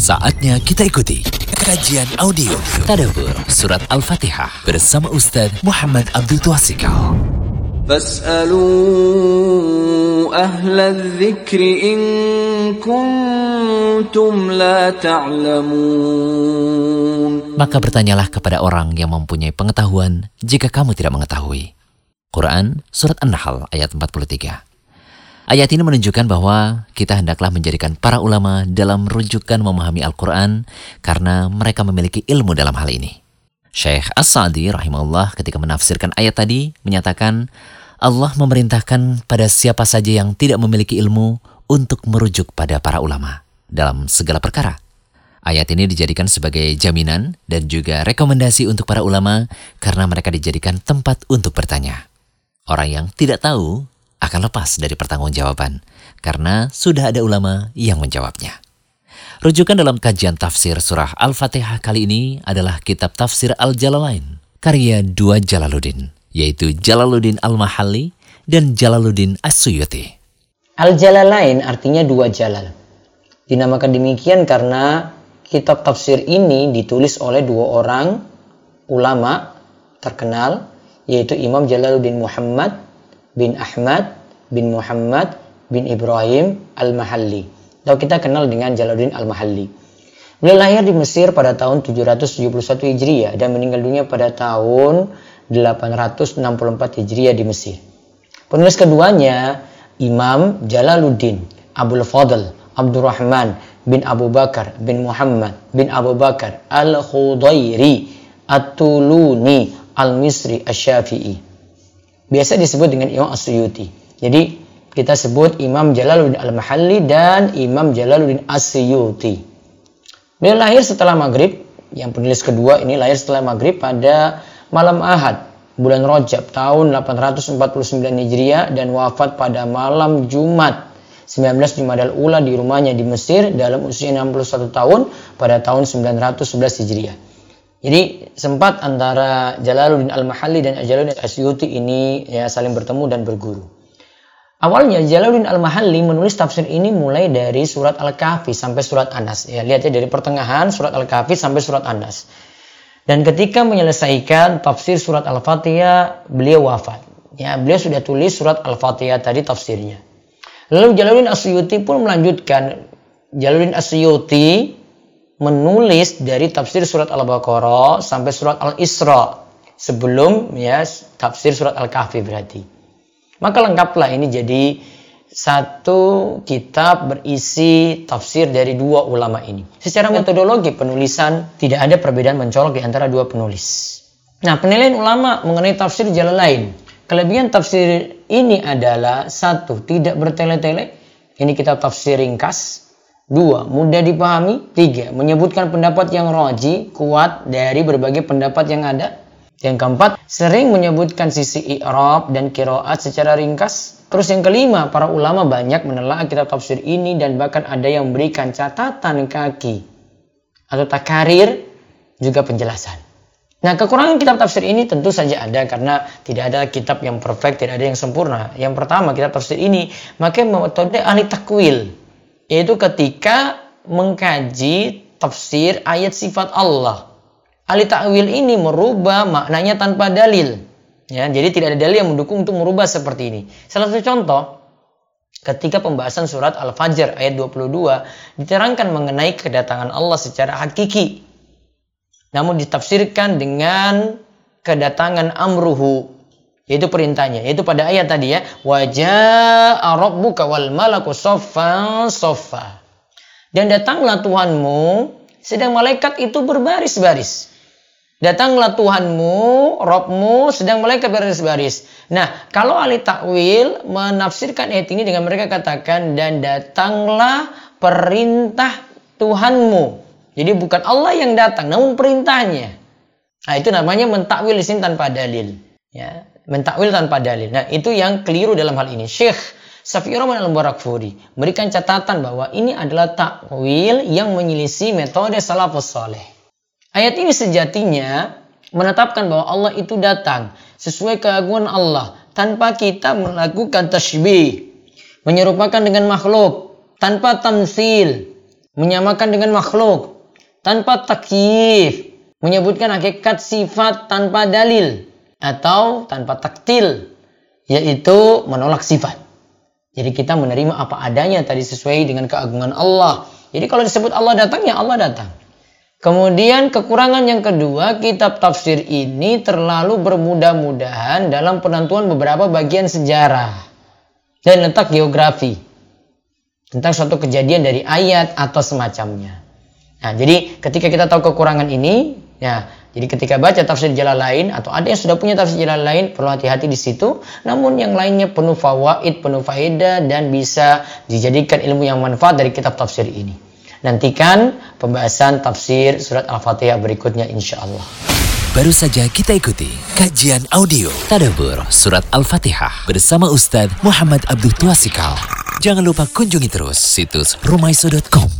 Saatnya kita ikuti kajian audio Tadabur Surat Al-Fatihah bersama Ustaz Muhammad Abdul Tuasikal. Fas'alu ahla dzikri in kuntum la ta'lamun. Maka bertanyalah kepada orang yang mempunyai pengetahuan jika kamu tidak mengetahui. Quran Surat An-Nahl ayat 43. Ayat ini menunjukkan bahwa kita hendaklah menjadikan para ulama dalam rujukan memahami Al-Quran karena mereka memiliki ilmu dalam hal ini. Syekh As-Sa'di rahimahullah ketika menafsirkan ayat tadi menyatakan Allah memerintahkan pada siapa saja yang tidak memiliki ilmu untuk merujuk pada para ulama dalam segala perkara. Ayat ini dijadikan sebagai jaminan dan juga rekomendasi untuk para ulama karena mereka dijadikan tempat untuk bertanya. Orang yang tidak tahu akan lepas dari pertanggungjawaban karena sudah ada ulama yang menjawabnya. Rujukan dalam kajian tafsir surah Al-Fatihah kali ini adalah kitab tafsir Al-Jalalain karya dua Jalaluddin yaitu Jalaluddin Al-Mahalli dan Jalaluddin As-Suyuti. Al-Jalalain artinya dua jalal. Dinamakan demikian karena kitab tafsir ini ditulis oleh dua orang ulama terkenal yaitu Imam Jalaluddin Muhammad bin Ahmad bin Muhammad bin Ibrahim Al-Mahalli atau kita kenal dengan Jalaluddin Al-Mahalli. Beliau lahir di Mesir pada tahun 771 Hijriah dan meninggal dunia pada tahun 864 Hijriah di Mesir. Penulis keduanya Imam Jalaluddin Abdul Fadl Abdurrahman bin Abu Bakar bin Muhammad bin Abu Bakar Al-Khudairi At-Tuluni Al-Misri Asy-Syafi'i biasa disebut dengan Imam Asyuyuti. Jadi kita sebut Imam Jalaluddin Al-Mahalli dan Imam Jalaluddin Asyuyuti. Beliau lahir setelah maghrib, yang penulis kedua ini lahir setelah maghrib pada malam Ahad, bulan Rojab tahun 849 Hijriah dan wafat pada malam Jumat 19 Jumadal Ula di rumahnya di Mesir dalam usia 61 tahun pada tahun 911 Hijriah. Jadi sempat antara Jalaluddin Al-Mahalli dan Jalaluddin Asyuti ini ya saling bertemu dan berguru. Awalnya Jalaluddin Al-Mahalli menulis tafsir ini mulai dari surat Al-Kahfi sampai surat Anas. Ya, lihat ya dari pertengahan surat Al-Kahfi sampai surat Anas. Dan ketika menyelesaikan tafsir surat Al-Fatihah, beliau wafat. Ya, beliau sudah tulis surat Al-Fatihah tadi tafsirnya. Lalu Jalaluddin Asyuti pun melanjutkan Jalaluddin Asyuti menulis dari tafsir surat Al-Baqarah sampai surat Al-Isra sebelum ya tafsir surat Al-Kahfi berarti. Maka lengkaplah ini jadi satu kitab berisi tafsir dari dua ulama ini. Secara metodologi penulisan tidak ada perbedaan mencolok di antara dua penulis. Nah, penilaian ulama mengenai tafsir jalan lain. Kelebihan tafsir ini adalah satu, tidak bertele-tele. Ini kitab tafsir ringkas, Dua, mudah dipahami. Tiga, menyebutkan pendapat yang roji, kuat dari berbagai pendapat yang ada. Yang keempat, sering menyebutkan sisi i'rab dan kiroat secara ringkas. Terus yang kelima, para ulama banyak menelaah kitab tafsir ini dan bahkan ada yang memberikan catatan kaki atau takarir juga penjelasan. Nah, kekurangan kitab tafsir ini tentu saja ada karena tidak ada kitab yang perfect, tidak ada yang sempurna. Yang pertama, kitab tafsir ini pakai metode ahli takwil yaitu ketika mengkaji tafsir ayat sifat Allah. Ahli ta'wil ini merubah maknanya tanpa dalil. Ya, jadi tidak ada dalil yang mendukung untuk merubah seperti ini. Salah satu contoh, ketika pembahasan surat Al-Fajr ayat 22 diterangkan mengenai kedatangan Allah secara hakiki. Namun ditafsirkan dengan kedatangan amruhu yaitu perintahnya. Yaitu pada ayat tadi ya. Wajah rabbuka wal malaku sofa sofa dan datanglah Tuhanmu sedang malaikat itu berbaris-baris. Datanglah Tuhanmu Robmu sedang malaikat berbaris-baris. Nah kalau ahli takwil menafsirkan ayat ini dengan mereka katakan dan datanglah perintah Tuhanmu. Jadi bukan Allah yang datang namun perintahnya. Nah itu namanya mentakwil di sini tanpa dalil ya mentakwil tanpa dalil. Nah, itu yang keliru dalam hal ini. Syekh Safi Rahman al-Barakfuri memberikan catatan bahwa ini adalah takwil yang menyelisih metode salafus soleh. Ayat ini sejatinya menetapkan bahwa Allah itu datang sesuai keagungan Allah tanpa kita melakukan tasbih, menyerupakan dengan makhluk, tanpa tamsil, menyamakan dengan makhluk tanpa takyif, menyebutkan hakikat sifat tanpa dalil atau tanpa taktil, yaitu menolak sifat. Jadi kita menerima apa adanya tadi sesuai dengan keagungan Allah. Jadi kalau disebut Allah datang ya Allah datang. Kemudian kekurangan yang kedua, kitab tafsir ini terlalu bermudah-mudahan dalam penentuan beberapa bagian sejarah dan letak geografi tentang suatu kejadian dari ayat atau semacamnya. Nah, jadi ketika kita tahu kekurangan ini, ya, jadi ketika baca tafsir jalan lain atau ada yang sudah punya tafsir jalan lain, perlu hati-hati di situ. Namun yang lainnya penuh fawaid, penuh faedah dan bisa dijadikan ilmu yang manfaat dari kitab tafsir ini. Nantikan pembahasan tafsir surat Al-Fatihah berikutnya insya Allah. Baru saja kita ikuti kajian audio Tadabur Surat Al-Fatihah bersama Ustadz Muhammad Abdul Tuasikal. Jangan lupa kunjungi terus situs rumaiso.com